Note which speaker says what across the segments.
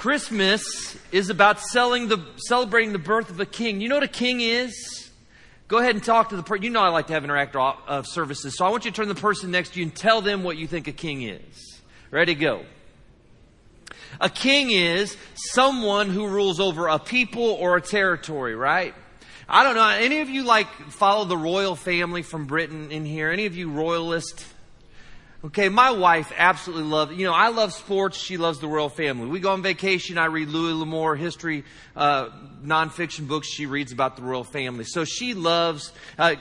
Speaker 1: Christmas is about the, celebrating the birth of a king. You know what a king is? Go ahead and talk to the person. You know I like to have interactive uh, services, so I want you to turn to the person next to you and tell them what you think a king is. Ready, go. A king is someone who rules over a people or a territory, right? I don't know. Any of you like follow the royal family from Britain in here? Any of you royalist? Okay, my wife absolutely loves, you know, I love sports. She loves the royal family. We go on vacation. I read Louis L'Amour history, uh, nonfiction books. She reads about the royal family. So she loves, uh,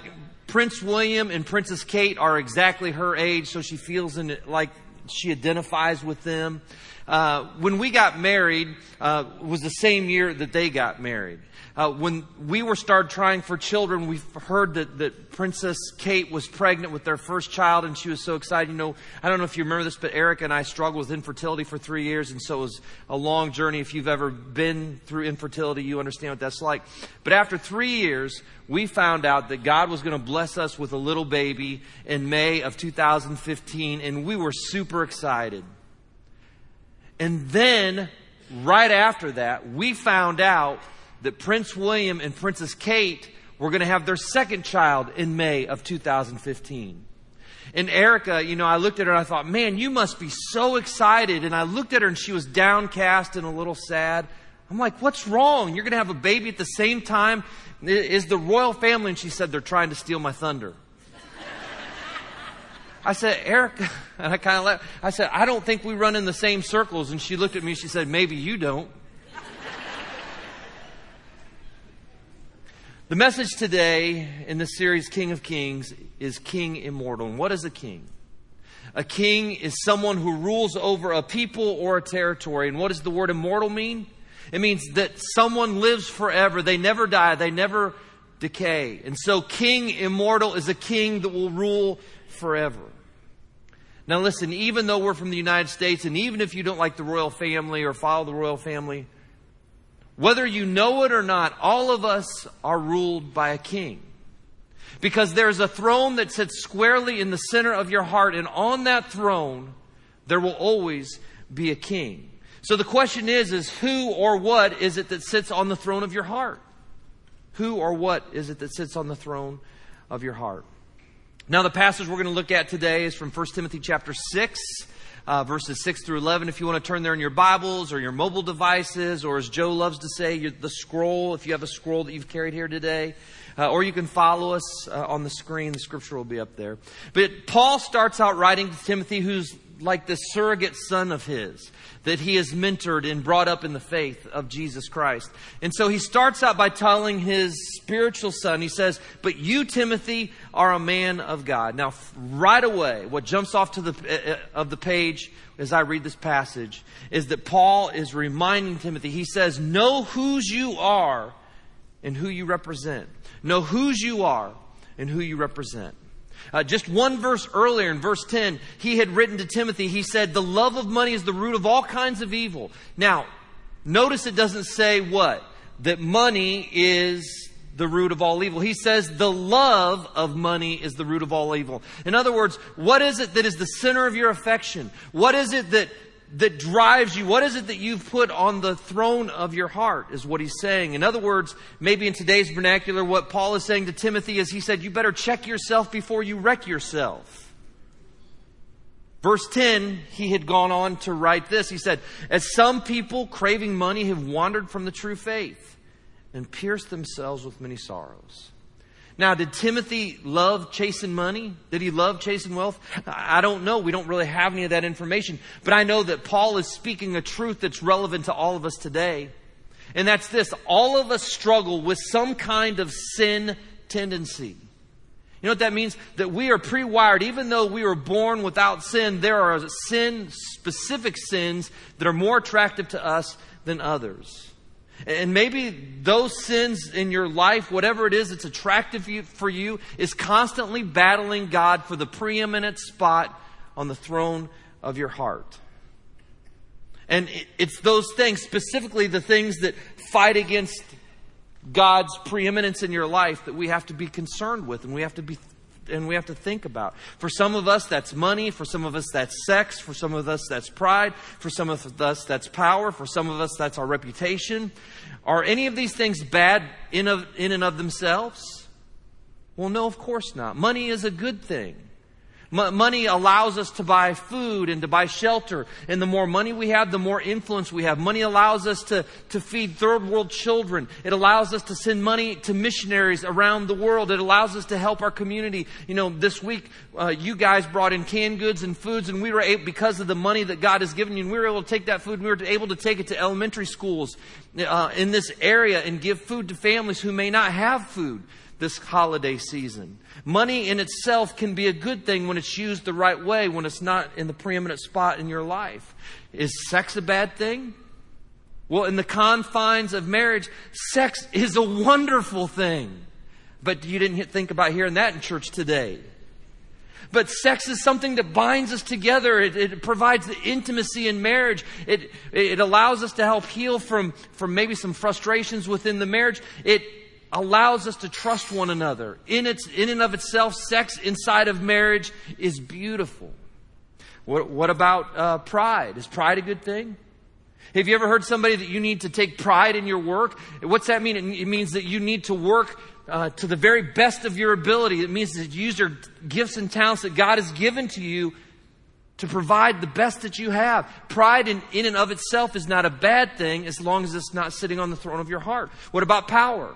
Speaker 1: Prince William and Princess Kate are exactly her age. So she feels in like she identifies with them. Uh, when we got married, uh, was the same year that they got married. Uh, when we were started trying for children, we heard that, that Princess Kate was pregnant with their first child, and she was so excited. You know, I don't know if you remember this, but Erica and I struggled with infertility for three years, and so it was a long journey. If you've ever been through infertility, you understand what that's like. But after three years, we found out that God was going to bless us with a little baby in May of 2015, and we were super excited. And then, right after that, we found out that Prince William and Princess Kate were going to have their second child in May of 2015. And Erica, you know, I looked at her and I thought, man, you must be so excited. And I looked at her and she was downcast and a little sad. I'm like, what's wrong? You're going to have a baby at the same time? Is the royal family? And she said, they're trying to steal my thunder. I said, Erica, and I kind of laughed. I said, I don't think we run in the same circles. And she looked at me and she said, maybe you don't. The message today in the series King of Kings is King Immortal. And what is a king? A king is someone who rules over a people or a territory. And what does the word immortal mean? It means that someone lives forever. They never die. They never decay. And so King Immortal is a king that will rule forever. Now listen, even though we're from the United States and even if you don't like the royal family or follow the royal family, whether you know it or not, all of us are ruled by a king. Because there's a throne that sits squarely in the center of your heart, and on that throne, there will always be a king. So the question is, is who or what is it that sits on the throne of your heart? Who or what is it that sits on the throne of your heart? Now the passage we're going to look at today is from 1 Timothy chapter 6 uh, verses 6 through 11. If you want to turn there in your Bibles or your mobile devices, or as Joe loves to say, the scroll, if you have a scroll that you've carried here today. Uh, or you can follow us uh, on the screen. The scripture will be up there. But Paul starts out writing to Timothy, who's like this surrogate son of his that he has mentored and brought up in the faith of Jesus Christ. And so he starts out by telling his spiritual son, he says, But you, Timothy, are a man of God. Now, right away, what jumps off to the, uh, of the page as I read this passage is that Paul is reminding Timothy, he says, Know whose you are and who you represent. Know whose you are and who you represent. Uh, just one verse earlier in verse 10, he had written to Timothy, he said, The love of money is the root of all kinds of evil. Now, notice it doesn't say what? That money is the root of all evil. He says the love of money is the root of all evil. In other words, what is it that is the center of your affection? What is it that that drives you? What is it that you've put on the throne of your heart is what he's saying. In other words, maybe in today's vernacular, what Paul is saying to Timothy is he said, you better check yourself before you wreck yourself. Verse 10, he had gone on to write this. He said, as some people craving money have wandered from the true faith and pierced themselves with many sorrows. Now, did Timothy love chasing money? Did he love chasing wealth? I don't know. We don't really have any of that information. But I know that Paul is speaking a truth that's relevant to all of us today. And that's this. All of us struggle with some kind of sin tendency. You know what that means? That we are pre-wired. Even though we were born without sin, there are sin, specific sins that are more attractive to us than others. And maybe those sins in your life, whatever it is that's attractive for you, is constantly battling God for the preeminent spot on the throne of your heart. And it's those things, specifically the things that fight against God's preeminence in your life, that we have to be concerned with and we have to be and we have to think about. For some of us, that's money. For some of us, that's sex. For some of us, that's pride. For some of us, that's power. For some of us, that's our reputation. Are any of these things bad in, of, in and of themselves? Well, no, of course not. Money is a good thing. M- money allows us to buy food and to buy shelter. And the more money we have, the more influence we have. Money allows us to, to feed third world children. It allows us to send money to missionaries around the world. It allows us to help our community. You know, this week, uh, you guys brought in canned goods and foods, and we were able, because of the money that God has given you, and we were able to take that food and we were able to take it to elementary schools uh, in this area and give food to families who may not have food this holiday season. Money in itself can be a good thing when it's used the right way, when it's not in the preeminent spot in your life. Is sex a bad thing? Well, in the confines of marriage, sex is a wonderful thing. But you didn't think about hearing that in church today. But sex is something that binds us together. It, it, provides the intimacy in marriage. It, it allows us to help heal from, from maybe some frustrations within the marriage. It allows us to trust one another. In, its, in and of itself, sex inside of marriage is beautiful. What, what about uh, pride? Is pride a good thing? Have you ever heard somebody that you need to take pride in your work? What's that mean? It means that you need to work uh, to the very best of your ability. It means that you use your gifts and talents that God has given to you to provide the best that you have. Pride in, in and of itself is not a bad thing as long as it's not sitting on the throne of your heart. What about power?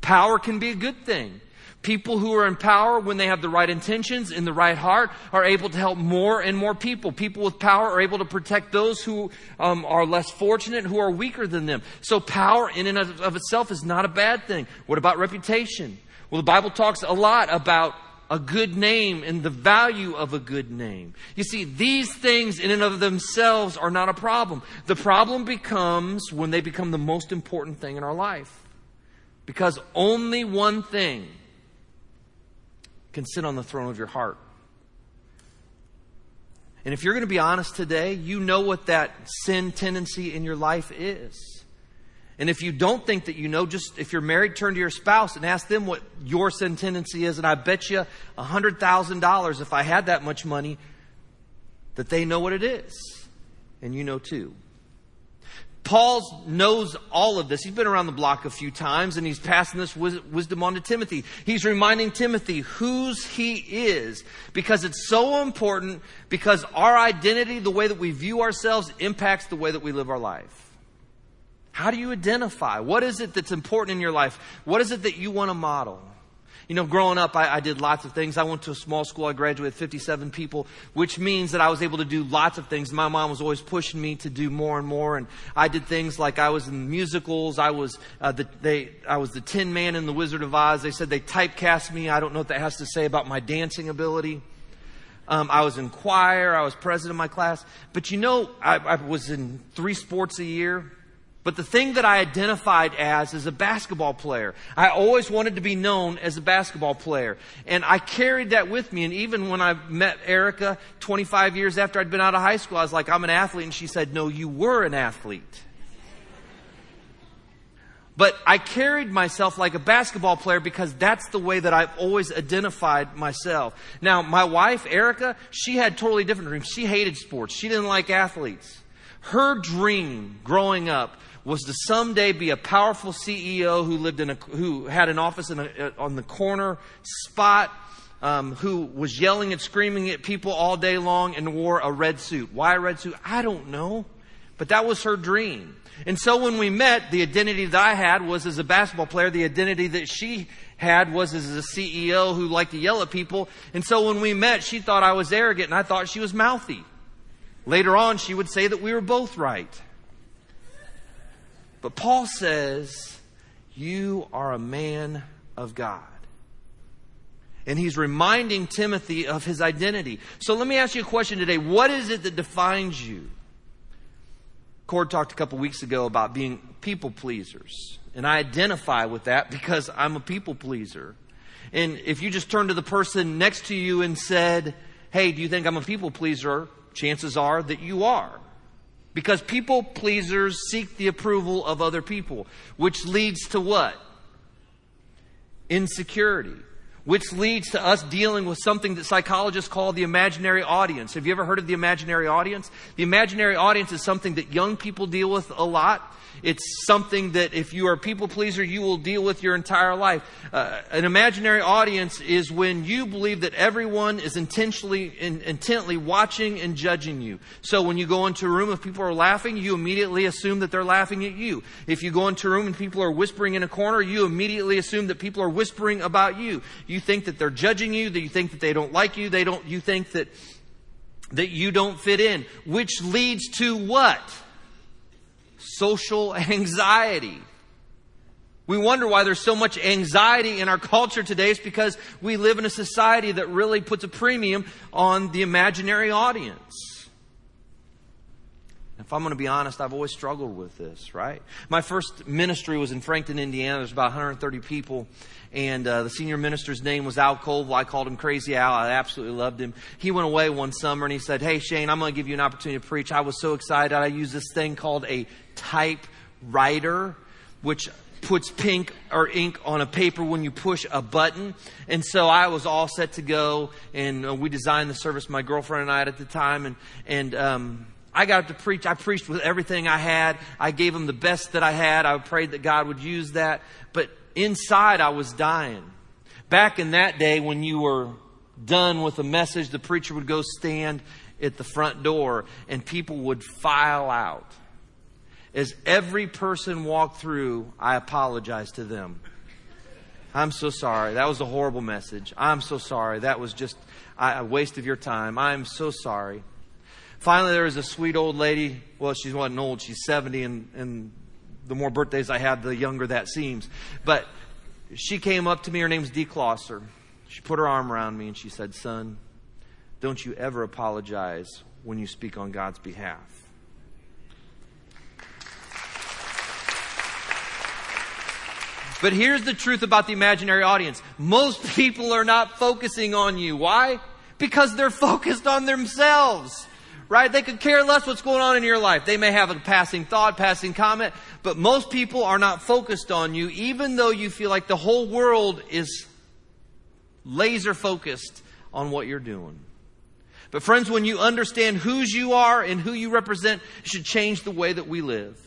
Speaker 1: Power can be a good thing. People who are in power, when they have the right intentions in the right heart, are able to help more and more people. People with power are able to protect those who um, are less fortunate, who are weaker than them. So power in and of itself is not a bad thing. What about reputation? Well, the Bible talks a lot about a good name and the value of a good name. You see, these things in and of themselves are not a problem. The problem becomes when they become the most important thing in our life. Because only one thing can sit on the throne of your heart. And if you're going to be honest today, you know what that sin tendency in your life is. And if you don't think that you know, just if you're married, turn to your spouse and ask them what your sin tendency is. And I bet you $100,000 if I had that much money that they know what it is. And you know too. Paul knows all of this. He's been around the block a few times and he's passing this wisdom on to Timothy. He's reminding Timothy whose he is because it's so important because our identity, the way that we view ourselves, impacts the way that we live our life. How do you identify? What is it that's important in your life? What is it that you want to model? You know, growing up, I, I, did lots of things. I went to a small school. I graduated 57 people, which means that I was able to do lots of things. My mom was always pushing me to do more and more. And I did things like I was in musicals. I was, uh, the, they, I was the Tin Man in The Wizard of Oz. They said they typecast me. I don't know what that has to say about my dancing ability. Um, I was in choir. I was president of my class. But you know, I, I was in three sports a year. But the thing that I identified as is a basketball player. I always wanted to be known as a basketball player. And I carried that with me. And even when I met Erica 25 years after I'd been out of high school, I was like, I'm an athlete. And she said, No, you were an athlete. But I carried myself like a basketball player because that's the way that I've always identified myself. Now, my wife, Erica, she had totally different dreams. She hated sports. She didn't like athletes. Her dream growing up was to someday be a powerful CEO who lived in a, who had an office a, on the corner spot, um, who was yelling and screaming at people all day long and wore a red suit. Why a red suit? I don't know. But that was her dream. And so when we met, the identity that I had was as a basketball player. The identity that she had was as a CEO who liked to yell at people. And so when we met, she thought I was arrogant and I thought she was mouthy. Later on, she would say that we were both right. But Paul says, You are a man of God. And he's reminding Timothy of his identity. So let me ask you a question today. What is it that defines you? Cord talked a couple weeks ago about being people pleasers. And I identify with that because I'm a people pleaser. And if you just turn to the person next to you and said, Hey, do you think I'm a people pleaser? Chances are that you are. Because people pleasers seek the approval of other people, which leads to what? Insecurity. which leads to us dealing with something that psychologists call the imaginary audience. Have you ever heard of the imaginary audience? The imaginary audience is something that young people deal with a lot. It's something that if you are a people pleaser, you will deal with your entire life. Uh, an imaginary audience is when you believe that everyone is intentionally, in, intently watching and judging you. So when you go into a room, if people are laughing, you immediately assume that they're laughing at you. If you go into a room and people are whispering in a corner, you immediately assume that people are whispering about you. You think that they're judging you, that you think that they don't like you, they don't, you think that, that you don't fit in, which leads to what? Social anxiety. We wonder why there's so much anxiety in our culture today. It's because we live in a society that really puts a premium on the imaginary audience. If I'm going to be honest, I've always struggled with this, right? My first ministry was in Frankton, Indiana. There's about 130 people. And uh, the senior minister's name was Al Colville. I called him Crazy Al. I absolutely loved him. He went away one summer and he said, Hey, Shane, I'm going to give you an opportunity to preach. I was so excited. I used this thing called a typewriter, which puts pink or ink on a paper when you push a button. And so I was all set to go, and uh, we designed the service, my girlfriend and I at the time, and and um, I got to preach. I preached with everything I had. I gave them the best that I had. I prayed that God would use that. But inside, I was dying. Back in that day, when you were done with a message, the preacher would go stand at the front door, and people would file out as every person walked through, I apologized to them. I'm so sorry. That was a horrible message. I'm so sorry. That was just a waste of your time. I'm so sorry. Finally, there was a sweet old lady. Well, she wasn't old. She's 70, and, and the more birthdays I have, the younger that seems. But she came up to me. Her name's Dee. She put her arm around me and she said, Son, don't you ever apologize when you speak on God's behalf. But here's the truth about the imaginary audience. Most people are not focusing on you. Why? Because they're focused on themselves. Right? They could care less what's going on in your life. They may have a passing thought, passing comment, but most people are not focused on you, even though you feel like the whole world is laser focused on what you're doing. But friends, when you understand whose you are and who you represent, it should change the way that we live.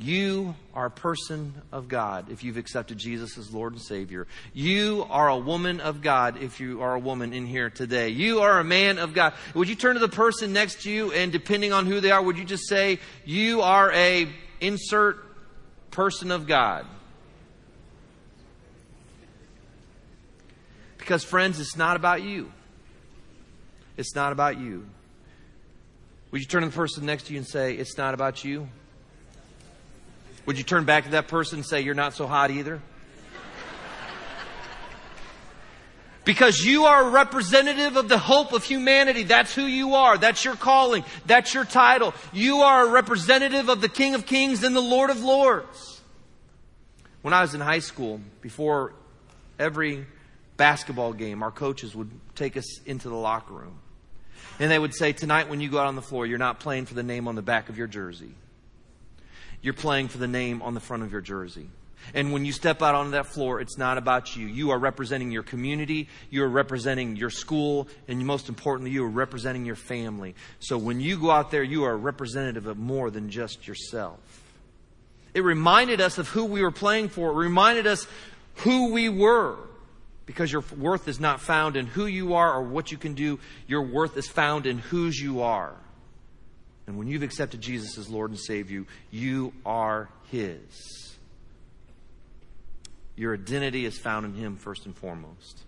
Speaker 1: You are a person of God if you've accepted Jesus as Lord and Savior. You are a woman of God if you are a woman in here today. You are a man of God. Would you turn to the person next to you and depending on who they are, would you just say, You are a insert person of God? Because, friends, it's not about you. It's not about you. Would you turn to the person next to you and say, It's not about you? Would you turn back to that person and say, You're not so hot either? Because you are a representative of the hope of humanity. That's who you are. That's your calling. That's your title. You are a representative of the King of Kings and the Lord of Lords. When I was in high school, before every basketball game, our coaches would take us into the locker room. And they would say, Tonight, when you go out on the floor, you're not playing for the name on the back of your jersey. You're playing for the name on the front of your jersey. And when you step out onto that floor, it's not about you. You are representing your community, you are representing your school, and most importantly, you are representing your family. So when you go out there, you are a representative of more than just yourself. It reminded us of who we were playing for, it reminded us who we were. Because your worth is not found in who you are or what you can do, your worth is found in whose you are. And when you've accepted Jesus as Lord and Savior, you are His. Your identity is found in Him first and foremost.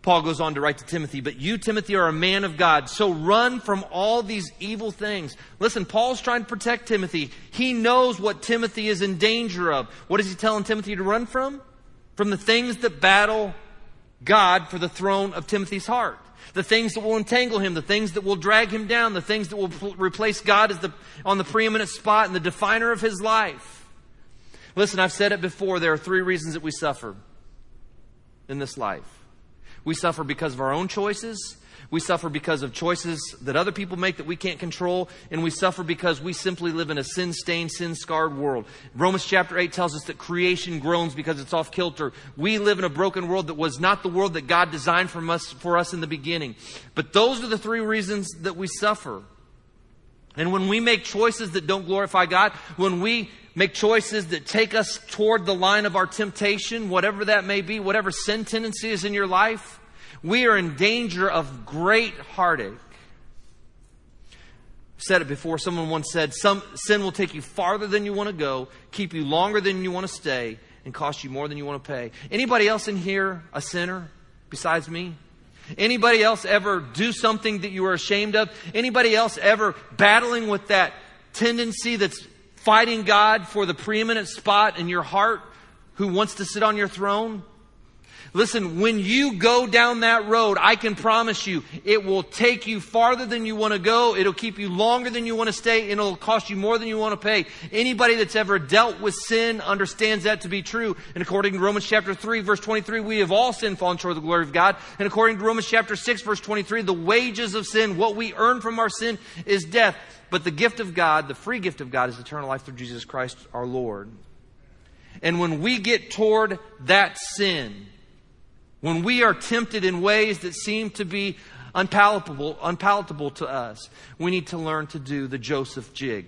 Speaker 1: Paul goes on to write to Timothy, but you, Timothy, are a man of God, so run from all these evil things. Listen, Paul's trying to protect Timothy. He knows what Timothy is in danger of. What is he telling Timothy to run from? From the things that battle God for the throne of Timothy's heart the things that will entangle him, the things that will drag him down, the things that will pl- replace God as the, on the preeminent spot and the definer of his life. Listen, I've said it before. There are three reasons that we suffer in this life. We suffer because of our own choices, We suffer because of choices that other people make that we can't control, and we suffer because we simply live in a sin stained, sin scarred world. Romans chapter 8 tells us that creation groans because it's off kilter. We live in a broken world that was not the world that God designed for us, for us in the beginning. But those are the three reasons that we suffer. And when we make choices that don't glorify God, when we make choices that take us toward the line of our temptation, whatever that may be, whatever sin tendency is in your life, we are in danger of great heartache. I've said it before. Someone once said, Some sin will take you farther than you want to go, keep you longer than you want to stay, and cost you more than you want to pay. Anybody else in here a sinner besides me? Anybody else ever do something that you are ashamed of? Anybody else ever battling with that tendency that's fighting God for the preeminent spot in your heart who wants to sit on your throne? Listen, when you go down that road, I can promise you, it will take you farther than you want to go. It'll keep you longer than you want to stay, and it'll cost you more than you want to pay. Anybody that's ever dealt with sin understands that to be true. And according to Romans chapter 3, verse 23, we have all sinned, fallen short of the glory of God. And according to Romans chapter 6, verse 23, the wages of sin, what we earn from our sin, is death. But the gift of God, the free gift of God, is eternal life through Jesus Christ our Lord. And when we get toward that sin, when we are tempted in ways that seem to be unpalatable, unpalatable to us, we need to learn to do the Joseph jig.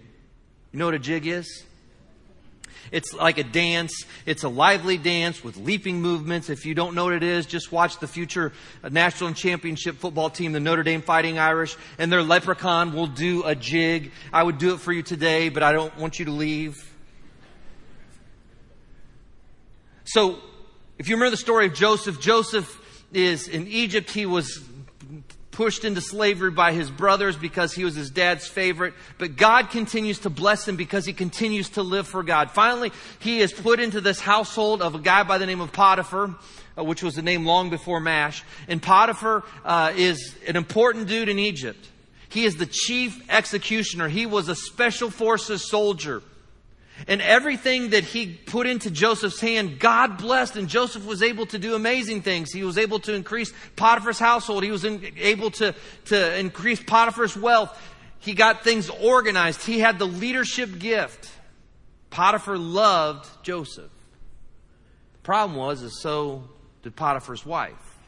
Speaker 1: You know what a jig is? It's like a dance. It's a lively dance with leaping movements. If you don't know what it is, just watch the future national championship football team, the Notre Dame Fighting Irish, and their leprechaun will do a jig. I would do it for you today, but I don't want you to leave. So if you remember the story of Joseph, Joseph is in Egypt. He was pushed into slavery by his brothers because he was his dad's favorite. But God continues to bless him because he continues to live for God. Finally, he is put into this household of a guy by the name of Potiphar. Uh, which was the name long before MASH. And Potiphar uh, is an important dude in Egypt. He is the chief executioner. He was a special forces soldier. And everything that he put into Joseph's hand, God blessed, and Joseph was able to do amazing things. He was able to increase Potiphar's household. He was in, able to, to increase Potiphar's wealth. He got things organized. He had the leadership gift. Potiphar loved Joseph. The problem was, is so did Potiphar's wife.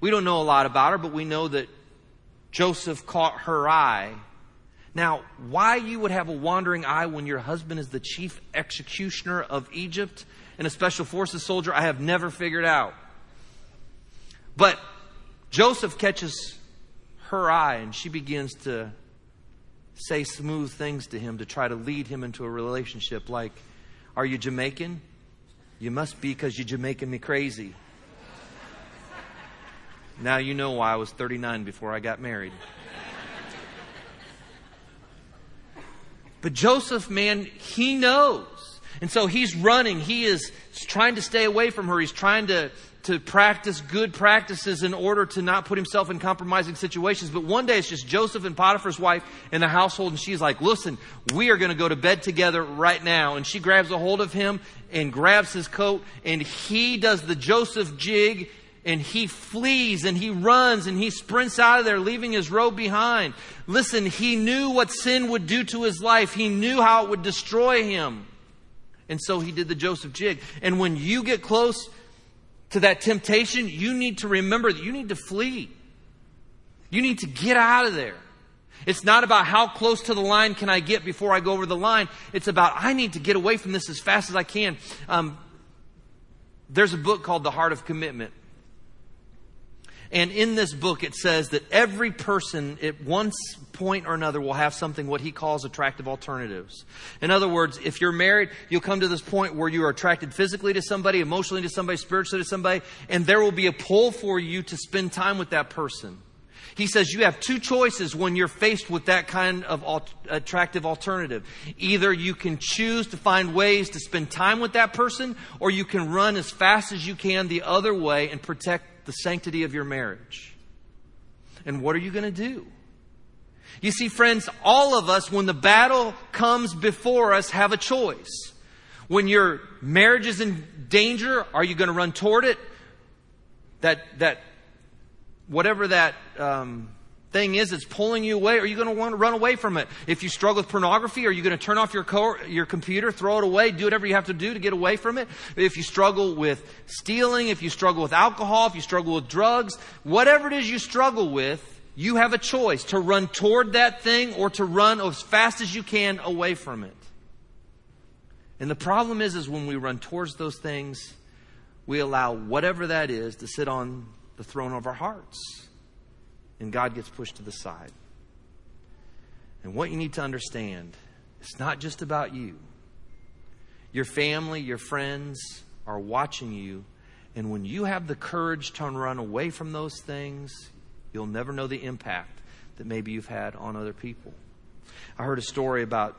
Speaker 1: We don't know a lot about her, but we know that Joseph caught her eye now, why you would have a wandering eye when your husband is the chief executioner of Egypt and a special forces soldier, I have never figured out. But Joseph catches her eye and she begins to say smooth things to him to try to lead him into a relationship like, Are you Jamaican? You must be because you're Jamaican me crazy. now you know why I was 39 before I got married. But Joseph, man, he knows. And so he's running. He is trying to stay away from her. He's trying to, to practice good practices in order to not put himself in compromising situations. But one day it's just Joseph and Potiphar's wife in the household, and she's like, Listen, we are going to go to bed together right now. And she grabs a hold of him and grabs his coat, and he does the Joseph jig and he flees and he runs and he sprints out of there, leaving his robe behind. Listen, he knew what sin would do to his life. He knew how it would destroy him. And so he did the Joseph jig. And when you get close to that temptation, you need to remember that you need to flee. You need to get out of there. It's not about how close to the line can I get before I go over the line. It's about I need to get away from this as fast as I can. Um, there's a book called The Heart of Commitment and in this book, it says that every person at one point or another will have something what he calls attractive alternatives. In other words, if you're married, you'll come to this point where you are attracted physically to somebody, emotionally to somebody, spiritually to somebody, and there will be a pull for you to spend time with that person. He says you have two choices when you're faced with that kind of attractive alternative. Either you can choose to find ways to spend time with that person, or you can run as fast as you can the other way and protect the sanctity of your marriage. And what are you going to do? You see, friends, all of us, when the battle comes before us, have a choice. When your marriage is in danger, are you going to run toward it? That, that whatever that um, thing is that's pulling you away, are you going to want to run away from it? If you struggle with pornography, are you going to turn off your, co- your computer, throw it away, do whatever you have to do to get away from it? If you struggle with stealing, if you struggle with alcohol, if you struggle with drugs, whatever it is you struggle with, you have a choice to run toward that thing or to run as fast as you can away from it. And the problem is, is when we run towards those things, we allow whatever that is to sit on the throne of our hearts and God gets pushed to the side. And what you need to understand, it's not just about you. Your family, your friends are watching you. And when you have the courage to run away from those things, you'll never know the impact that maybe you've had on other people. I heard a story about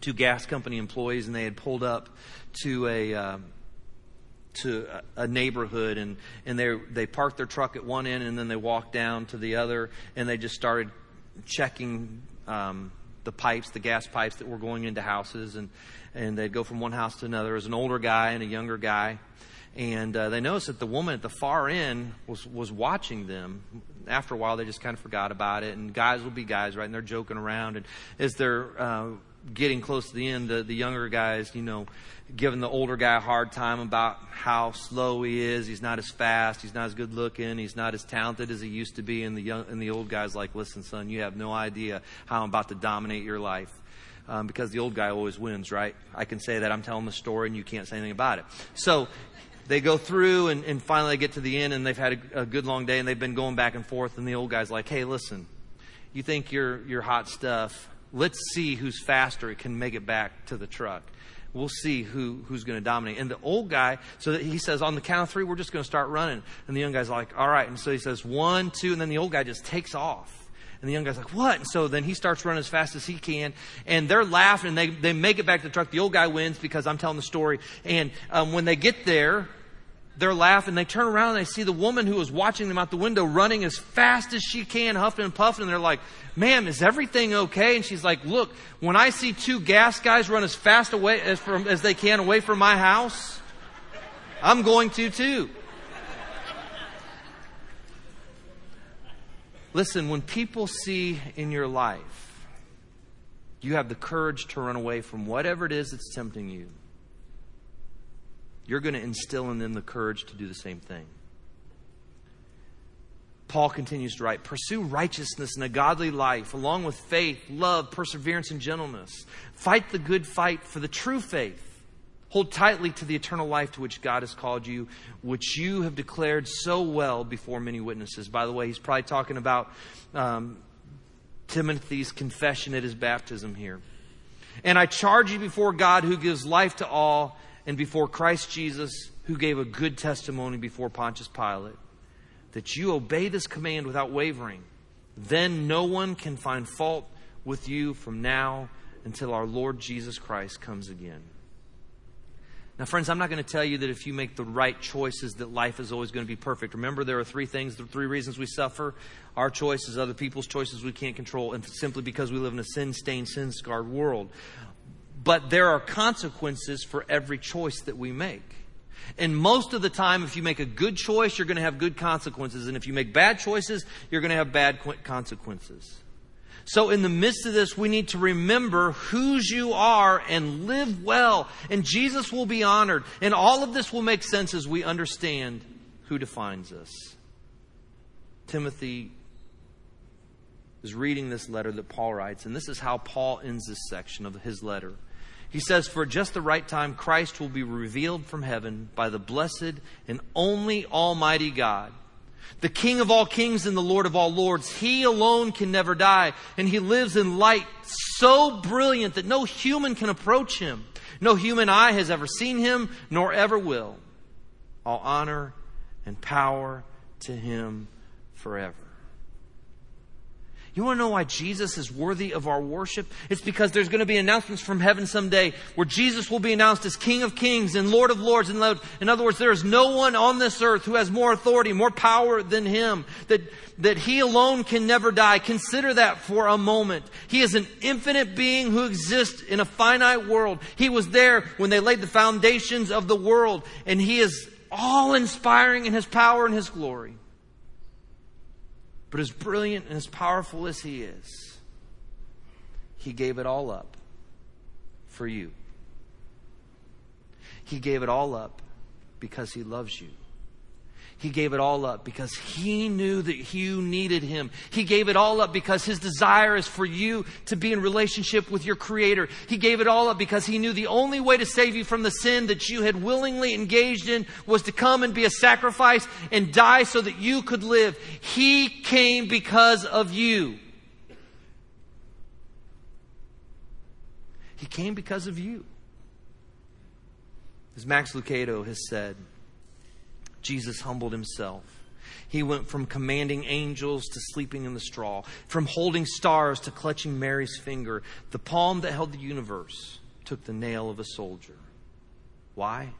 Speaker 1: two gas company employees, and they had pulled up to a. Uh, to a neighborhood and, and they, they parked their truck at one end and then they walked down to the other and they just started checking um, the pipes, the gas pipes that were going into houses and, and they'd go from one house to another. Was an older guy and a younger guy. And uh, they noticed that the woman at the far end was, was watching them. After a while, they just kind of forgot about it. And guys will be guys, right? And they're joking around. And as they're uh, getting close to the end, the, the younger guys, you know, giving the older guy a hard time about how slow he is. He's not as fast. He's not as good looking. He's not as talented as he used to be. And the young, and the old guy's like, listen, son, you have no idea how I'm about to dominate your life. Um, because the old guy always wins, right? I can say that I'm telling the story and you can't say anything about it. So they go through and, and finally they get to the end and they've had a, a good long day and they've been going back and forth and the old guy's like, hey, listen, you think you're, you're hot stuff. Let's see who's faster It can make it back to the truck we'll see who, who's going to dominate. And the old guy, so he says, on the count of three, we're just going to start running. And the young guy's like, all right. And so he says, one, two, and then the old guy just takes off. And the young guy's like, what? And so then he starts running as fast as he can. And they're laughing and they, they make it back to the truck. The old guy wins because I'm telling the story. And um, when they get there, they're laughing. They turn around and they see the woman who was watching them out the window running as fast as she can, huffing and puffing. And they're like, ma'am, is everything okay? And she's like, look, when I see two gas guys run as fast away as, from, as they can away from my house, I'm going to too. Listen, when people see in your life, you have the courage to run away from whatever it is that's tempting you you're going to instill in them the courage to do the same thing. Paul continues to write Pursue righteousness and a godly life, along with faith, love, perseverance, and gentleness. Fight the good fight for the true faith. Hold tightly to the eternal life to which God has called you, which you have declared so well before many witnesses. By the way, he's probably talking about um, Timothy's confession at his baptism here. And I charge you before God who gives life to all and before Christ Jesus, who gave a good testimony before Pontius Pilate, that you obey this command without wavering. Then no one can find fault with you from now until our Lord Jesus Christ comes again. Now, friends, I'm not going to tell you that if you make the right choices, that life is always going to be perfect. Remember, there are three things, the three reasons we suffer our choices, other people's choices we can't control, and simply because we live in a sin stained, sin scarred world. But there are consequences for every choice that we make. And most of the time, if you make a good choice, you're going to have good consequences. And if you make bad choices, you're going to have bad consequences. So, in the midst of this, we need to remember whose you are and live well. And Jesus will be honored. And all of this will make sense as we understand who defines us. Timothy is reading this letter that Paul writes, and this is how Paul ends this section of his letter. He says, For just the right time, Christ will be revealed from heaven by the blessed and only Almighty God, the King of all kings and the Lord of all lords. He alone can never die, and he lives in light so brilliant that no human can approach him. No human eye has ever seen him, nor ever will. All honor and power to him forever. You want to know why Jesus is worthy of our worship? It's because there's going to be announcements from heaven someday where Jesus will be announced as King of Kings and Lord of Lords. In other words, there is no one on this earth who has more authority, more power than Him. That, that He alone can never die. Consider that for a moment. He is an infinite being who exists in a finite world. He was there when they laid the foundations of the world and He is all inspiring in His power and His glory. But as brilliant and as powerful as He is, He gave it all up for you. He gave it all up because He loves you. He gave it all up because he knew that you needed him. He gave it all up because his desire is for you to be in relationship with your creator. He gave it all up because he knew the only way to save you from the sin that you had willingly engaged in was to come and be a sacrifice and die so that you could live. He came because of you. He came because of you. As Max Lucado has said, Jesus humbled himself. He went from commanding angels to sleeping in the straw, from holding stars to clutching Mary's finger. The palm that held the universe took the nail of a soldier. Why?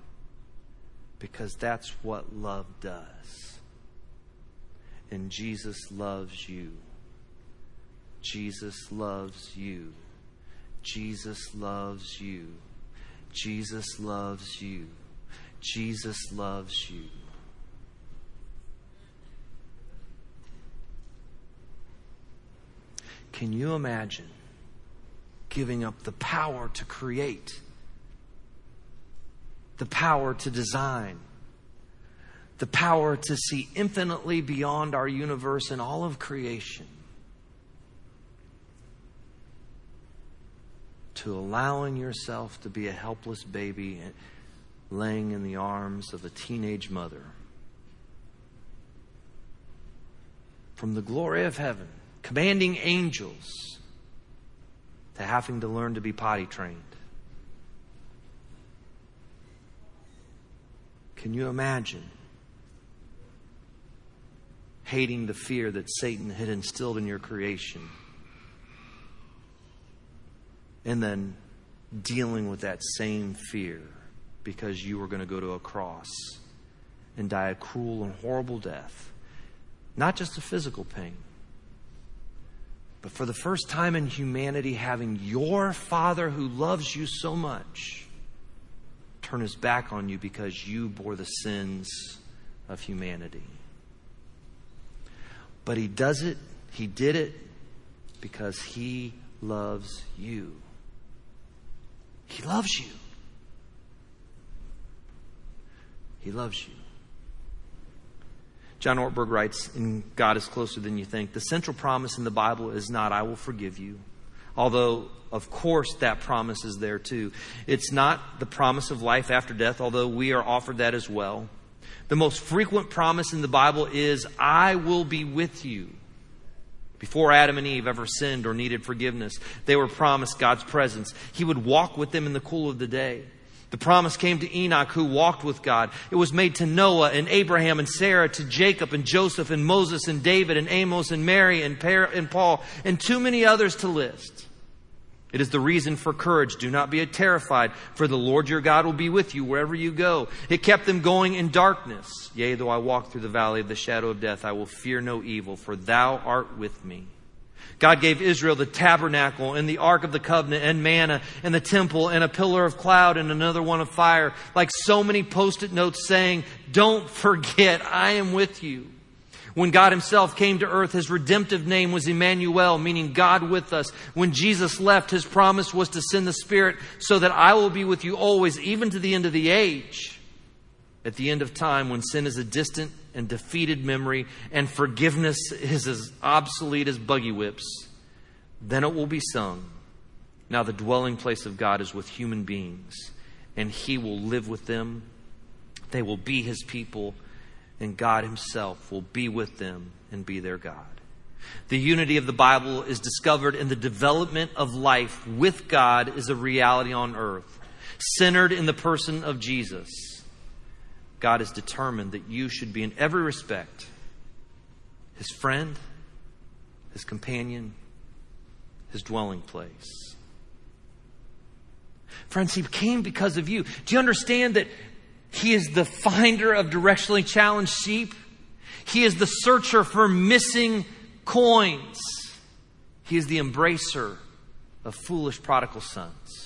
Speaker 1: Because that's what love does. And Jesus loves you. Jesus loves you. Jesus loves you. Jesus loves you. Jesus loves you. Can you imagine giving up the power to create, the power to design, the power to see infinitely beyond our universe and all of creation? To allowing yourself to be a helpless baby laying in the arms of a teenage mother. From the glory of heaven commanding angels to having to learn to be potty trained. Can you imagine hating the fear that Satan had instilled in your creation and then dealing with that same fear because you were going to go to a cross and die a cruel and horrible death? Not just a physical pain but for the first time in humanity, having your Father who loves you so much turn his back on you because you bore the sins of humanity. But he does it, he did it because he loves you. He loves you. He loves you. John Ortberg writes in God is Closer Than You Think the central promise in the Bible is not, I will forgive you. Although, of course, that promise is there too. It's not the promise of life after death, although we are offered that as well. The most frequent promise in the Bible is, I will be with you. Before Adam and Eve ever sinned or needed forgiveness, they were promised God's presence. He would walk with them in the cool of the day. The promise came to Enoch who walked with God. It was made to Noah and Abraham and Sarah, to Jacob and Joseph and Moses and David and Amos and Mary and, and Paul and too many others to list. It is the reason for courage. Do not be terrified, for the Lord your God will be with you wherever you go. It kept them going in darkness. Yea, though I walk through the valley of the shadow of death, I will fear no evil, for thou art with me. God gave Israel the tabernacle and the ark of the covenant and manna and the temple and a pillar of cloud and another one of fire, like so many post-it notes saying, don't forget, I am with you. When God himself came to earth, his redemptive name was Emmanuel, meaning God with us. When Jesus left, his promise was to send the Spirit so that I will be with you always, even to the end of the age. At the end of time, when sin is a distant and defeated memory, and forgiveness is as obsolete as buggy whips, then it will be sung. Now, the dwelling place of God is with human beings, and He will live with them. They will be His people, and God Himself will be with them and be their God. The unity of the Bible is discovered in the development of life with God is a reality on earth, centered in the person of Jesus. God has determined that you should be, in every respect, his friend, his companion, his dwelling place. Friends, he came because of you. Do you understand that he is the finder of directionally challenged sheep? He is the searcher for missing coins. He is the embracer of foolish prodigal sons.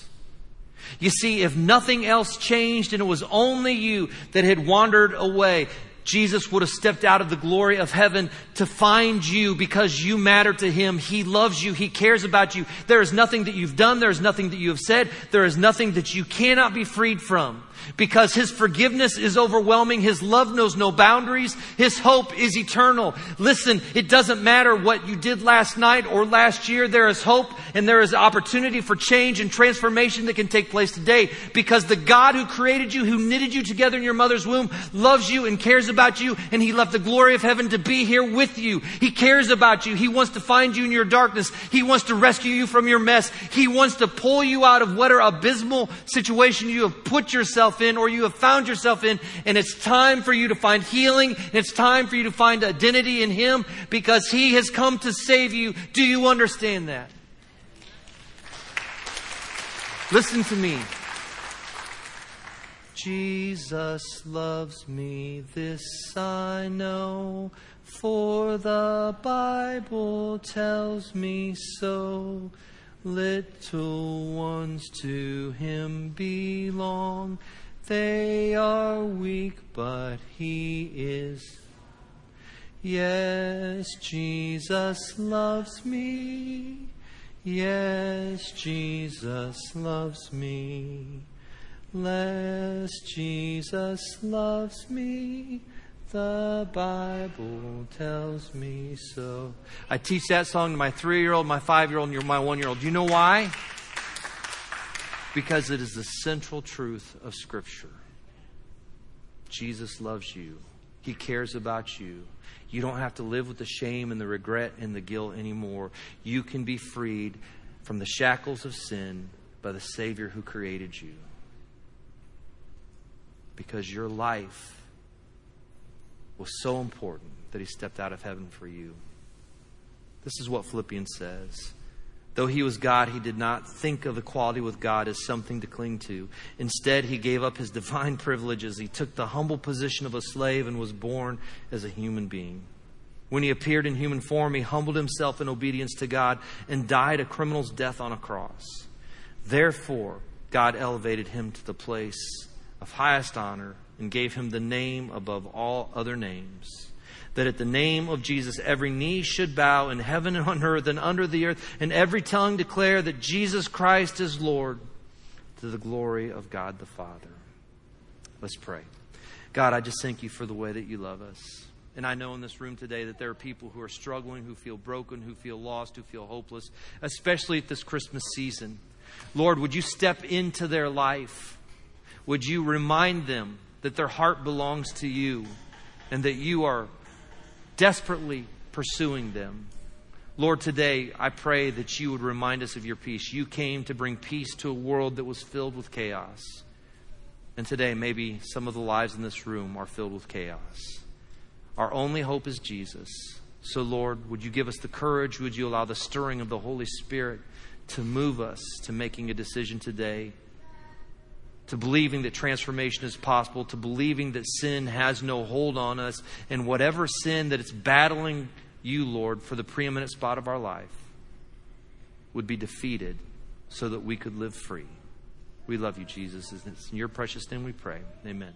Speaker 1: You see, if nothing else changed and it was only you that had wandered away, Jesus would have stepped out of the glory of heaven to find you because you matter to him. He loves you. He cares about you. There is nothing that you've done. There is nothing that you have said. There is nothing that you cannot be freed from because His forgiveness is overwhelming. His love knows no boundaries. His hope is eternal. Listen, it doesn't matter what you did last night or last year. There is hope and there is opportunity for change and transformation that can take place today because the God who created you, who knitted you together in your mother's womb, loves you and cares about you and He left the glory of heaven to be here with you. He cares about you. He wants to find you in your darkness. He wants to rescue you from your mess. He wants to pull you out of whatever abysmal situation you have put yourself yourself in or you have found yourself in, and it's time for you to find healing, it's time for you to find identity in Him because He has come to save you. Do you understand that? Listen to me. Jesus loves me, this I know, for the Bible tells me so. Little ones to him belong. They are weak, but he is. Yes, Jesus loves me. Yes, Jesus loves me. Lest Jesus loves me. The Bible tells me so. I teach that song to my three year old, my five year old, and my one year old. Do you know why? Because it is the central truth of Scripture. Jesus loves you, He cares about you. You don't have to live with the shame and the regret and the guilt anymore. You can be freed from the shackles of sin by the Savior who created you. Because your life was so important that he stepped out of heaven for you. This is what Philippians says. Though he was God, he did not think of equality with God as something to cling to. Instead, he gave up his divine privileges. He took the humble position of a slave and was born as a human being. When he appeared in human form, he humbled himself in obedience to God and died a criminal's death on a cross. Therefore, God elevated him to the place of highest honor and gave him the name above all other names. That at the name of Jesus, every knee should bow in heaven and on earth and under the earth, and every tongue declare that Jesus Christ is Lord to the glory of God the Father. Let's pray. God, I just thank you for the way that you love us. And I know in this room today that there are people who are struggling, who feel broken, who feel lost, who feel hopeless, especially at this Christmas season. Lord, would you step into their life? Would you remind them that their heart belongs to you and that you are desperately pursuing them. Lord, today I pray that you would remind us of your peace. You came to bring peace to a world that was filled with chaos. And today, maybe some of the lives in this room are filled with chaos. Our only hope is Jesus. So, Lord, would you give us the courage? Would you allow the stirring of the Holy Spirit to move us to making a decision today? To believing that transformation is possible, to believing that sin has no hold on us, and whatever sin that it's battling you, Lord, for the preeminent spot of our life would be defeated so that we could live free. We love you, Jesus. It's in your precious name we pray. Amen.